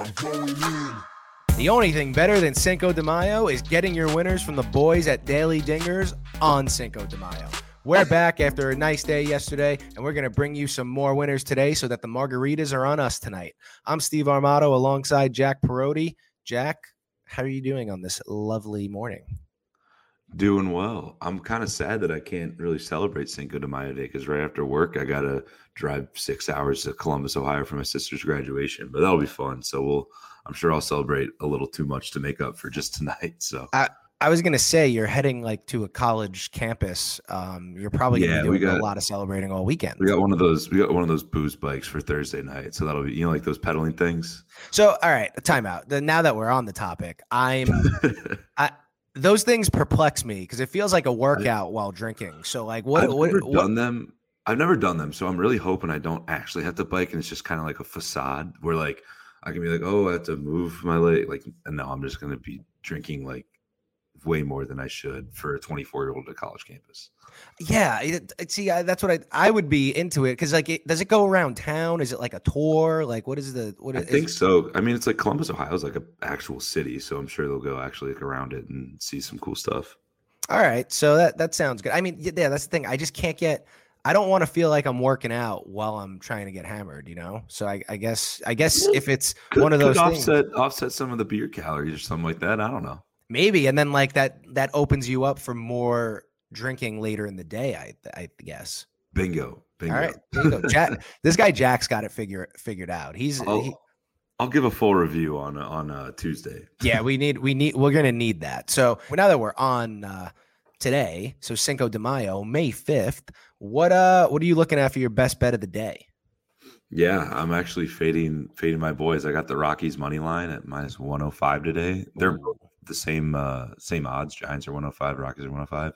I'm going in. The only thing better than Cinco de Mayo is getting your winners from the boys at Daily Dingers on Cinco de Mayo. We're back after a nice day yesterday, and we're going to bring you some more winners today so that the margaritas are on us tonight. I'm Steve Armato alongside Jack Perotti. Jack, how are you doing on this lovely morning? Doing well. I'm kind of sad that I can't really celebrate Cinco de Mayo Day because right after work, I got to drive six hours to Columbus, Ohio for my sister's graduation, but that'll be fun. So we'll, I'm sure I'll celebrate a little too much to make up for just tonight. So I, I was gonna say you're heading like to a college campus. Um, you're probably gonna Yeah, be we doing got- a lot of celebrating all weekend. we got one of those, we got one of those booze bikes for Thursday night. So that'll be, you know, like those pedaling things. So, all right, timeout. Now that we're on the topic, I'm those things perplex me because it feels like a workout while drinking. So, like, what? I've what, never what- done them. I've never done them, so I'm really hoping I don't actually have to bike, and it's just kind of like a facade where like I can be like, oh, I have to move my leg, like, and no, I'm just gonna be drinking like way more than I should for a 24 year old at a college campus. Yeah, it, it- see, I, that's what I I would be into it because like, it, does it go around town? Is it like a tour? Like, what is the what I think so. I mean, it's like Columbus, Ohio is like an actual city, so I'm sure they'll go actually like around it and see some cool stuff. All right, so that that sounds good. I mean, yeah, that's the thing. I just can't get. I don't want to feel like I'm working out while I'm trying to get hammered, you know. So I, I guess I guess if it's Could, one of those things, offset offset some of the beer calories or something like that. I don't know. Maybe, and then like that that opens you up for more drinking later in the day. I I guess. Bingo, bingo. All right. Jack, this guy Jack's got it figure figured out. He's I'll, he- I'll give a full review on on uh, Tuesday. yeah. We need we need we're gonna need that. So now that we're on uh, today, so Cinco de Mayo, May fifth. What uh what are you looking at for your best bet of the day? Yeah, I'm actually fading fading my boys. I got the Rockies money line at minus 105 today. They're. The same uh same odds. Giants are 105, Rockies are 105.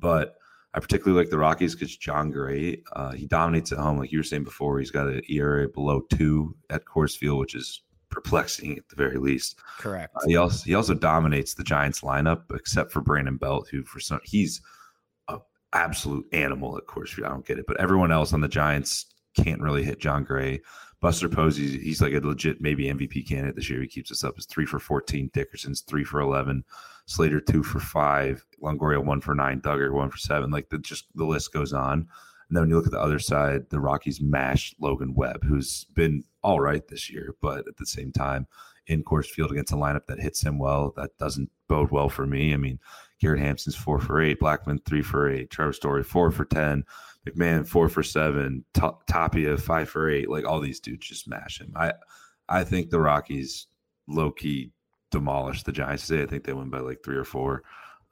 But I particularly like the Rockies because Jon Gray, uh, he dominates at home. Like you were saying before, he's got an ERA below two at Coors Field, which is perplexing at the very least. Correct. Uh, he also he also dominates the Giants lineup, except for Brandon Belt, who for some he's an absolute animal at Coors Field. I don't get it, but everyone else on the Giants can't really hit Jon Gray. Buster Posey, he's like a legit maybe MVP candidate this year. He keeps us up as three for fourteen. Dickerson's three for eleven. Slater two for five. Longoria one for nine. Duggar one for seven. Like the just the list goes on. And then when you look at the other side, the Rockies mashed Logan Webb, who's been all right this year, but at the same time, in Coors Field against a lineup that hits him well. That doesn't bode well for me. I mean, Garrett Hampson's four for eight, Blackmon three for eight, Trevor Story four for ten, McMahon four for seven, Ta- Tapia five for eight. Like all these dudes just mash him. I I think the Rockies low key demolished the Giants today. I think they win by like three or four.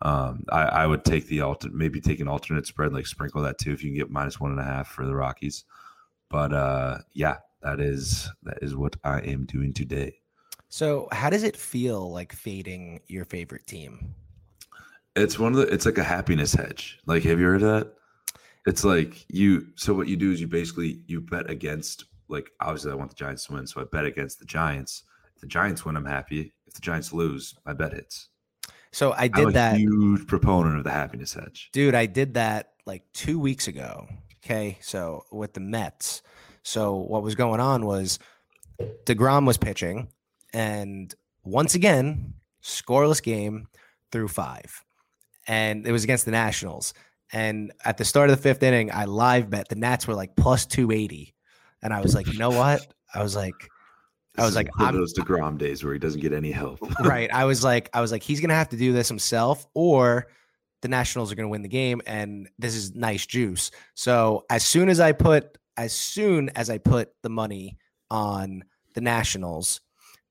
Um, I, I would take the alternate, maybe take an alternate spread, like sprinkle that too if you can get minus one and a half for the Rockies. But uh, yeah, that is that is what I am doing today. So how does it feel like fading your favorite team? It's one of the. It's like a happiness hedge. Like, have you heard of that? It's like you. So what you do is you basically you bet against. Like, obviously, I want the Giants to win, so I bet against the Giants. If the Giants win, I'm happy. If the Giants lose, my bet hits. So I I'm did a that, huge proponent of the happiness hedge. dude. I did that like two weeks ago. Okay, so with the Mets. So what was going on was Degrom was pitching, and once again, scoreless game through five, and it was against the Nationals. And at the start of the fifth inning, I live bet the Nats were like plus two eighty, and I was like, you know what? I was like, I was like, I'm- those Degrom days where he doesn't get any help. right. I was like, I was like, he's gonna have to do this himself, or the Nationals are gonna win the game, and this is nice juice. So as soon as I put, as soon as I put the money on the Nationals,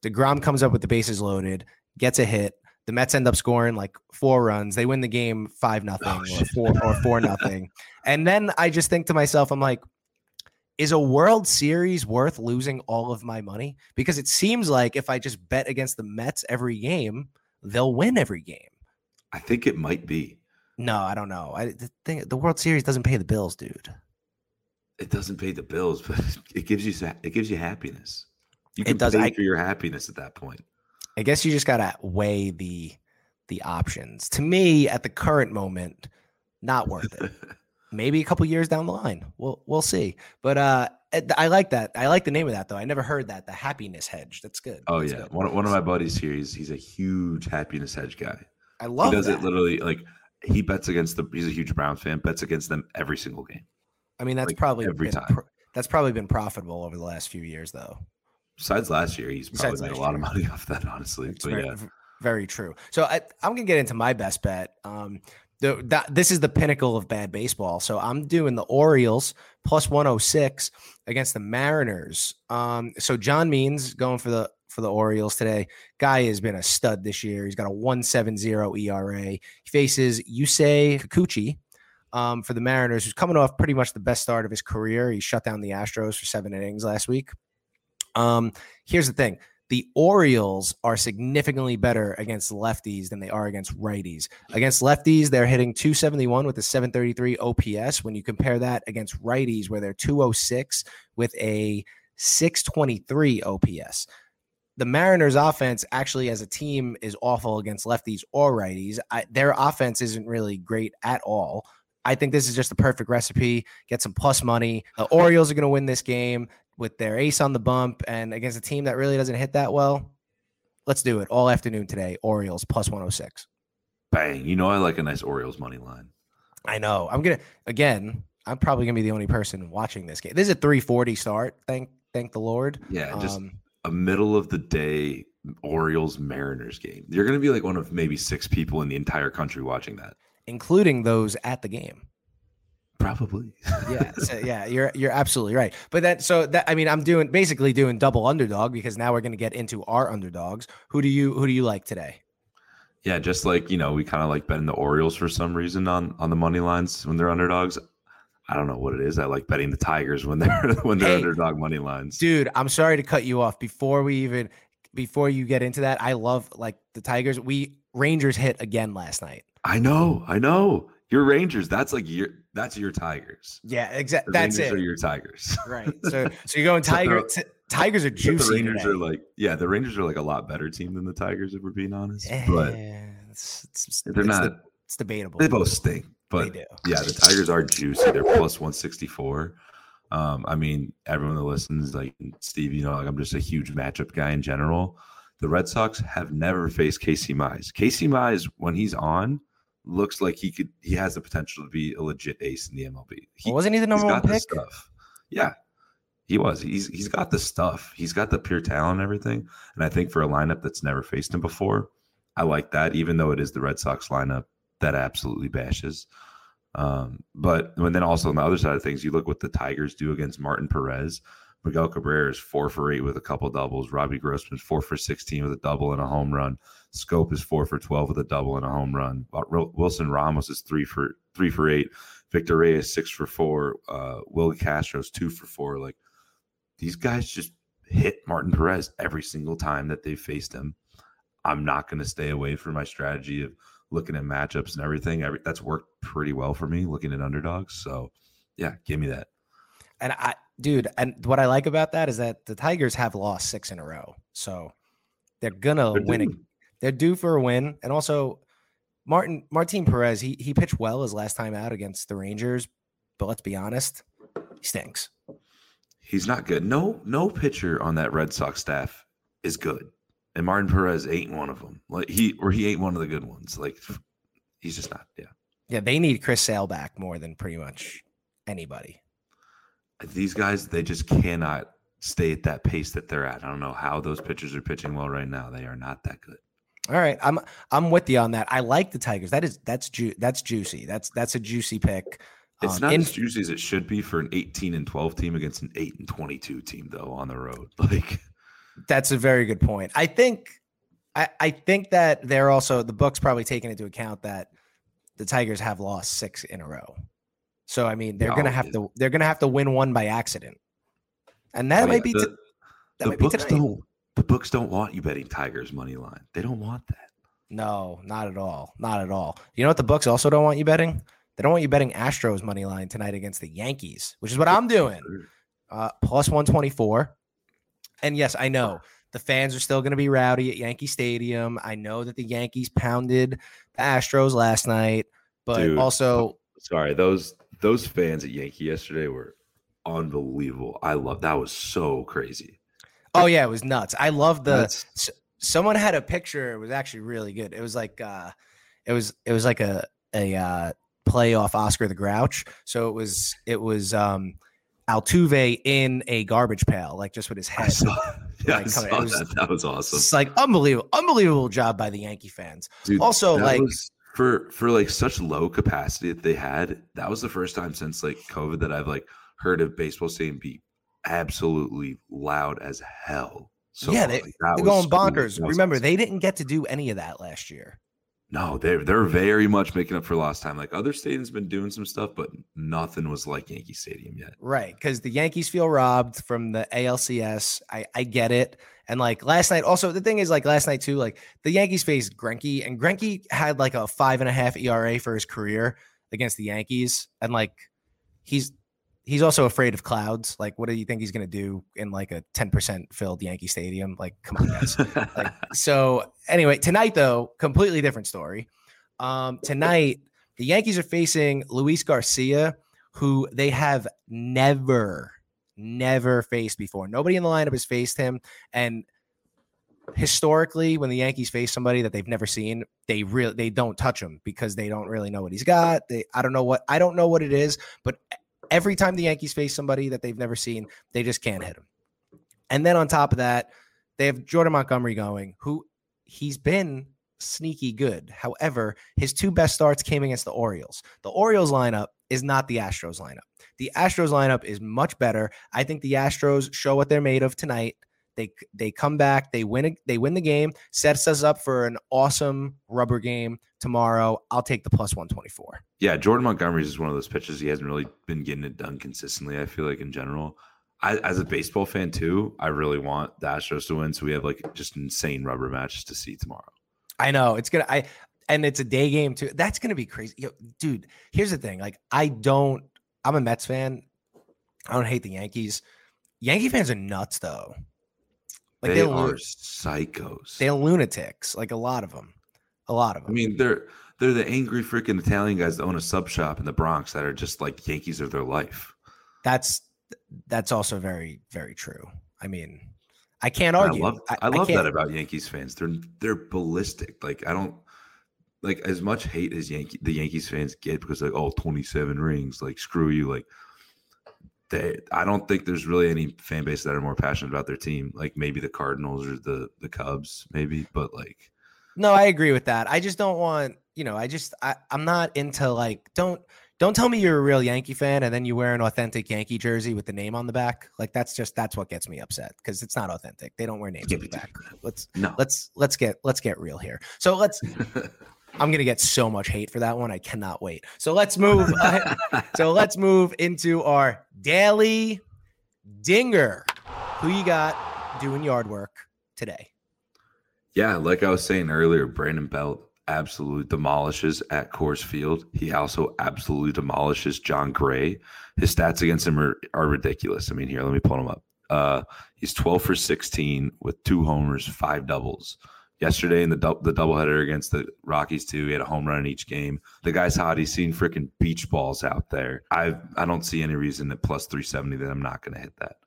Degrom comes up with the bases loaded, gets a hit. The Mets end up scoring like four runs. They win the game five oh, nothing Oh, or shit. four or four nothing. And then I just think to myself, I'm like, is a World Series worth losing all of my money? Because it seems like if I just bet against the Mets every game, they'll win every game. I think it might be. No, I don't know. I the thing, the World Series doesn't pay the bills, dude. It doesn't pay the bills, but it gives you it gives you happiness. You It does. pay I- for your happiness at that point. I guess you just gotta weigh the the options. To me, at the current moment, not worth it. maybe a couple years down the line. We'll we'll see. But uh, I like that. I like the name of that though. I never heard that. The happiness hedge. That's good. Oh That's yeah, good. one, one of my buddies here. He's he's a huge happiness hedge guy. I love he does that. it literally like he bets against the. He's a huge Browns fan. Bets against them every single game. I mean, that's like, probably every been time. that's probably been profitable over the last few years, though. Besides last year, he's Besides probably made a lot of money off that. Honestly, It's but very, yeah, very true. So I, I'm gonna get into my best bet. Um, the, that, this is the pinnacle of bad baseball. So I'm doing the Orioles plus 106 against the Mariners. Um, so John Means going for the for the Orioles today. Guy has been a stud this year. He's got a 1.70 ERA. He faces Yusei Kikuchi. Um, for the Mariners, who's coming off pretty much the best start of his career. He shut down the Astros for seven innings last week. Um, here's the thing the Orioles are significantly better against lefties than they are against righties. Against lefties, they're hitting 271 with a 733 OPS. When you compare that against righties, where they're 206 with a 623 OPS. The Mariners' offense, actually, as a team, is awful against lefties or righties. I, their offense isn't really great at all. I think this is just the perfect recipe. Get some plus money. The Orioles are going to win this game with their ace on the bump and against a team that really doesn't hit that well. Let's do it all afternoon today. Orioles plus 106. bang! You know I like a nice Orioles money line. I know. I'm gonna again. I'm probably gonna be the only person watching this game. This is a 340 start. Thank thank the Lord. Yeah, just Um, a middle of the day Orioles Mariners game. You're gonna be like one of maybe six people in the entire country watching that. including those at the game. Probably. Yeah, so, yeah, you're you're absolutely right. But that so that I mean, I'm doing basically doing double underdog because now we're gonna get into our underdogs. Who do you who do you like today? Yeah, just like you know, we kind of like betting the Orioles for some reason on on the money lines when they're underdogs. I don't know what it is. I like betting the Tigers when they're when they're Hey, underdog money lines. Dude, I'm sorry to cut you off before we even before you get into that. I love like the Tigers. We Rangers hit again last night. I know, I know. Your Rangers. That's like your that's your Tigers. Yeah, exactly. That's Rangers it. are your Tigers. right. So so you're going Tiger. T- Tigers are juicy. the Rangers today. are like, yeah, the Rangers are like a lot better team than the Tigers, if we're being honest. But Eh, it's, it's, they're it's not. the- it's debatable. they both stink. But they do. yeah, the Tigers are juicy. They're plus 164. Um, I mean, everyone that listens, like Steve, you know, like I'm just a huge matchup guy in general. The Red Sox have never faced Casey Mize. Casey Mize, when he's on, looks like he could he has the potential to be a legit ace in the MLB. He, Wasn't he the number one pick? stuff. Yeah. He was. He's he's got the stuff. He's got the pure talent and everything. And I think for a lineup that's never faced him before, I like that, even though it is the Red Sox lineup that absolutely bashes. Um, but and then also on the other side of things, you look what the Tigers do against Martin Perez. Miguel Cabrera is four for eight with a couple doubles. Robbie Grossman's four for 16 with a double and a home run. Schoop is four for 12 with a double and a home run. Wilson Ramos is three for three for eight. Victor Reyes six for four. Uh, Willi Castro's two for four. Like these guys just hit Martin Perez every single time that they faced him. I'm not going to stay away from my strategy of looking at matchups and everything. Every, that's worked pretty well for me looking at underdogs. So, yeah, give me that. And I, dude, and what I like about that is that the Tigers have lost six in a row, so they're gonna They're win. due. They're due for a win, and also Martin Martin Perez. He he pitched well his last time out against the Rangers, but let's be honest, he stinks. He's not good. No, no pitcher on that Red Sox staff is good, and Martin Perez ain't one of them. Like he or he ain't one of the good ones. Like he's just not. Yeah, Yeah, they need Chris Sale back more than pretty much anybody. These guys they just cannot stay at that pace that they're at. I don't know how those pitchers are pitching well right now. They are not that good. All right, I'm I'm with you on that. I like the Tigers. That is that's ju- that's juicy. That's that's a juicy pick. It's Um, not in- as juicy as it should be for an 18 and 12 team against an 8 and 22 team though on the road. Like That's a very good point. I think I, I think that they're also the books probably taking into account that the Tigers have lost six in a row. So I mean they're Yeah, gonna oh, have to they're gonna have to win one by accident. And that oh, might be the, t- that the might books tonight. don't the books don't want you betting Tigers money line. They don't want that. No, not at all. Not at all. You know what the books also don't want you betting? They don't want you betting Astros money line tonight against the Yankees, which is what I'm doing. Uh, plus 124. And yes, I know the fans are still going to be rowdy at Yankee Stadium. I know that the Yankees pounded the Astros last night, but Dude, also Sorry, those those fans at Yankee yesterday were unbelievable. I love that was so crazy. Oh yeah, it was nuts. I love the That's- someone had a picture. It was actually really good. It was like uh it was it was like a a uh play off Oscar the Grouch. So it was it was um Altuve in a garbage pail, like just with his I head. saw, yeah, I saw was- that. That was awesome. It's like unbelievable, unbelievable job by the Yankee fans. Dude, Also, like- was- for for like such low capacity that they had, that was the first time since like COVID that I've like heard of baseball stadium be absolutely loud as hell. So yeah, they, like they're going bonkers. Remember, awesome. they didn't get to do any of that last year. no, they're they're very much making up for lost time. Like other stadiums been doing some stuff, but nothing was like Yankee Stadium yet. Right, because the Yankees feel robbed from the ALCS. I I get it. And like last night, also the thing is like last night too, like the Yankees faced Greinke, and Greinke had like a five and a half ERA for his career against the Yankees, and like he's he's also afraid of clouds. Like, what do you think he's gonna do in like a ten percent filled Yankee Stadium? Like, come on, guys. like so anyway tonight though completely different story um tonight the yankees are facing luis garcia who they have never never faced before nobody in the lineup has faced him and historically when the yankees face somebody that they've never seen they really they don't touch him because they don't really know what he's got they i don't know what i don't know what it is but every time the yankees face somebody that they've never seen they just can't hit him and then on top of that they have Jordan Montgomery going, who he's been sneaky good. However, his two best starts came against the Orioles. The Orioles lineup is not the Astros lineup. The Astros lineup is much better. I think the Astros show what they're made of tonight. They they come back, they win they win the game, sets us up for an awesome rubber game tomorrow. I'll take the plus 124. Yeah, Jordan Montgomery is one of those pitchers. He hasn't really been getting it done consistently. I feel like in general, I, as a baseball fan too, I really want the Astros to win. So we have like just insane rubber matches to see tomorrow. I know it's gonna. I and it's a day game too. That's gonna be crazy, Yo, dude. Here's the thing: like, I don't. I'm a Mets fan. I don't hate the Yankees. Yankee fans are nuts, though. Like they are psychos. they're lunatics. Like a lot of them. A lot of them. I mean, they're they're the angry freaking Italian guys that own a sub shop in the Bronx that are just like Yankees are their life. that's that's also very very true. I mean, I can't argue. I love I, love can't- that about Yankees fans. They're they're ballistic. Like I don't like as much hate as Yankee the Yankees fans get because like oh 27 rings like screw you like they I don't think there's really any fan base that are more passionate about their team like maybe the Cardinals or the the Cubs maybe but like No, I agree with that. I just don't want, you know, I just I, I'm not into like don't don't tell me you're a real Yankee fan and then you wear an authentic Yankee jersey with the name on the back. Like that's just that's what gets me upset because it's not authentic. They don't wear names on the back. Let's no let's let's get let's get real here. So let's I'm gonna get so much hate for that one. I cannot wait. So let's move. uh, so let's move into our daily dinger. Who you got doing yard work today? Yeah, like I was saying earlier, Brandon Belt absolutely demolishes at Coors Field. He also absolutely demolishes Jon Gray. His stats against him are, are ridiculous. I mean, here, let me pull him up. Uh, he's 12 for 16 with two homers, five doubles. Yesterday in the dou- the doubleheader against the Rockies too, he had a home run in each game. The guy's hot. He's seen freaking beach balls out there. I I don't see any reason at plus 370 that I'm not going to hit that.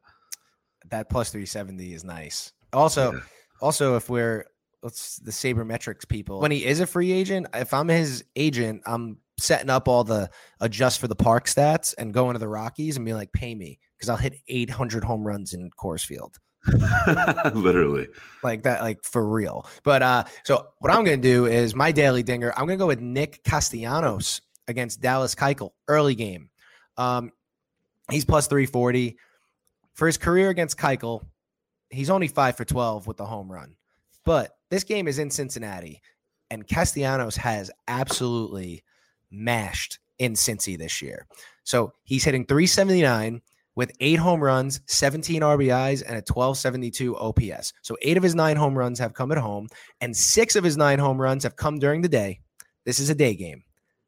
That plus 370 is nice. Also, Yeah. also if we're let's the sabermetrics people when he is a free agent if i'm his agent i'm setting up all the adjust for the park stats and going to the rockies and be like pay me because i'll hit 800 home runs in Coors Field Literally. like that like for real. But uh so what i'm gonna do is my daily dinger i'm gonna go with nick castellanos against dallas keuchel early game. Um he's plus 340 for his career against keuchel he's only 5 for 12 with the home run. But this game is in cincinnati and castellanos has absolutely mashed in cincy this year. So he's hitting 379 with eight home runs, 17 RBIs, and a 1272 OPS. So eight of his nine home runs have come at home, and six of his nine home runs have come during the day. This is a day game.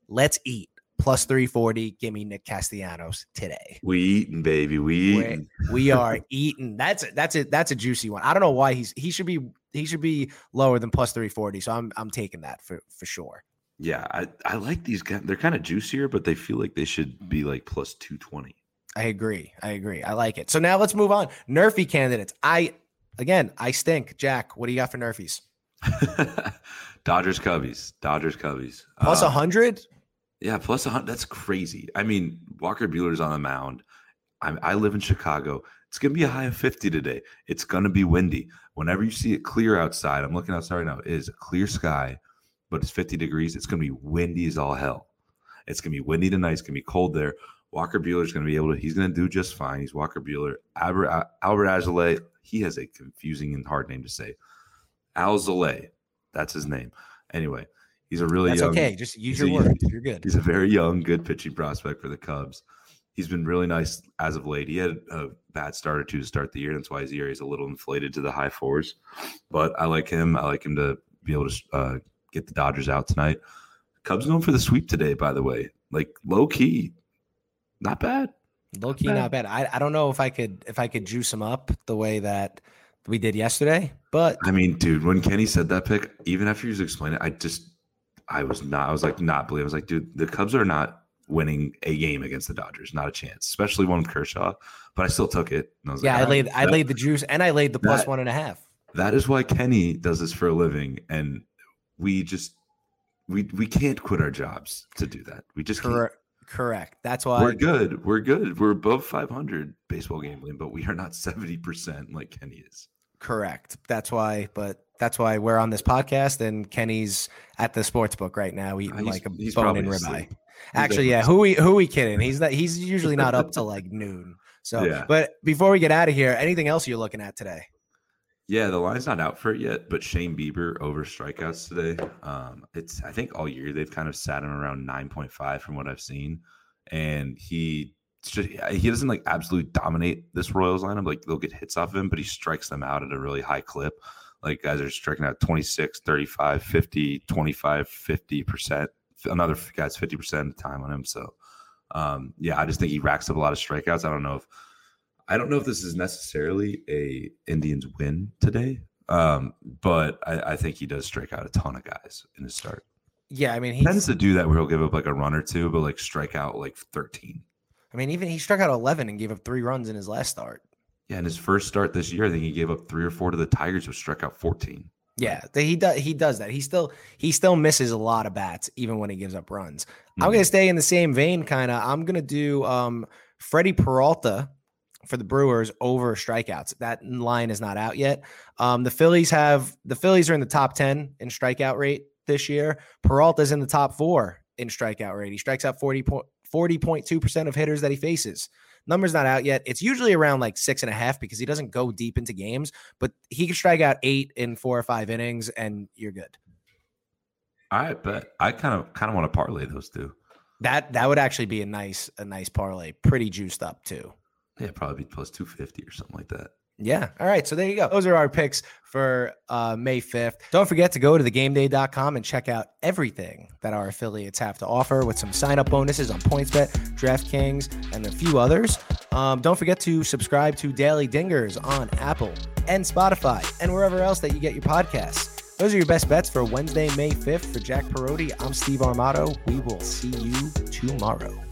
Let's eat. Plus 340. Give me Nick Castellanos today. We eating, baby. We eating. We are eating. That's a, that's it. That's a juicy one. I don't know why he's he should be he should be lower than plus 340. So I'm I'm taking that for for sure. Yeah, I, I like these guys. They're kind of juicier, but they feel like they should be mm-hmm. like plus 220. I agree. I agree. I like it. So now let's move on. Nerfy candidates. I again, I stink. Jack, what do you got for Nerfies? Dodgers Cubbies. Dodgers Cubbies. Plus a Uh, hundred? Yeah, plus a hundred. That's crazy. I mean, Walker Buehler's on the mound. I, I live in Chicago. It's going to be a high of 50 today. It's going to be windy. Whenever you see it clear outside, I'm looking outside right now. It is a clear sky, but it's 50 degrees. It's going to be windy as all hell. It's going to be windy tonight. It's going to be cold there. Walker Buehler is going to be able to, he's going to do just fine. He's Walker Buehler. Albert, Albert Azalea, he has a confusing and hard name to say. Alzolay, that's his name. Anyway, he's a really That's young, okay. Just use your a- words. You're good. He's a very young, good pitching prospect for the Cubs. He's been really nice as of late. He had a bad start or two to start the year. That's why his ERA is a little inflated to the high fours. But I like him. I like him to be able to uh, get the Dodgers out tonight. Cubs going for the sweep today, by the way. Like low key, not bad. Low key, bad. not bad. I, I don't know if I could if I could juice him up the way that we did yesterday, but I mean, dude, when Kenny said that pick, even after he was explaining it, I just, I was not, I was like, not believe. I was like, dude, the Cubs are not winning a game against the Dodgers, not a chance, especially one with Kershaw. But I still took it. And I was yeah, like, I "Ah, laid I that- laid the juice and I laid the plus that- one and a half. That is why Kenny does this for a living, and we just, we we can't quit our jobs to do that. We just can't. Correct. Correct. That's why We're good. We're good. We're above 500 baseball gambling, but we are not 70% like Kenny is. Correct. That's why, but that's why we're on this podcast and Kenny's at the sports book right now eating he's- like a he's bone and ribeye. Actually, yeah. Who we who we kidding? He's that He's usually not up till like noon. So, Yeah. but before we get out of here, anything else you're looking at today? Yeah, the line's not out for it yet, but Shane Bieber over strikeouts today. Um, it's I think all year they've kind of sat him around nine point five from what I've seen, and he just, he doesn't like absolutely dominate this Royals lineup. Like they'll get hits off of him, but he strikes them out at a really high clip. Like guys are striking out 26, 35, 50, 25, 50 percent. Another guy's 50 percent of the time on him. So um, yeah, I just think he racks up a lot of strikeouts. I don't know if I don't know if this is necessarily a Indians win today, um, but I, I think he does strike out a ton of guys in his start. Yeah, I mean, He tends to do that where he'll give up like a run or two, but like strike out like 13. I mean, even he struck out 11 and gave up three runs in his last start. Yeah, in his first start this year, I think he gave up three or four to the Tigers, which struck out 14. Yeah, he does. He does that. He still he still misses a lot of bats, even when he gives up runs. I'm Mhm. gonna stay in the same vein, kind of. I'm gonna do um Freddie Peralta for the Brewers over strikeouts. That line is not out yet. Um, the Phillies have the Phillies are in the top ten in strikeout rate this year. Peralta's in the top four in strikeout rate. He strikes out 40 40.2 percent of hitters that he faces. Number's not out yet. It's usually around like six and a half because he doesn't go deep into games, but he can strike out eight in four or five innings, and you're good. All right, but I kind of kind of want to parlay those two. That that would actually be a nice a nice parlay, pretty juiced up too. Yeah, probably plus 250 or something like that. Yeah. All right. So there you go. Those are our picks for uh, May 5th. Don't forget to go to thegameday.com and check out everything that our affiliates have to offer with some sign up bonuses on PointsBet, DraftKings, and a few others. Um, don't forget to subscribe to Daily Dingers on Apple and Spotify and wherever else that you get your podcasts. Those are your best bets for Wednesday, May 5th. For Jack Perotti, I'm Steve Armato. We will see you tomorrow.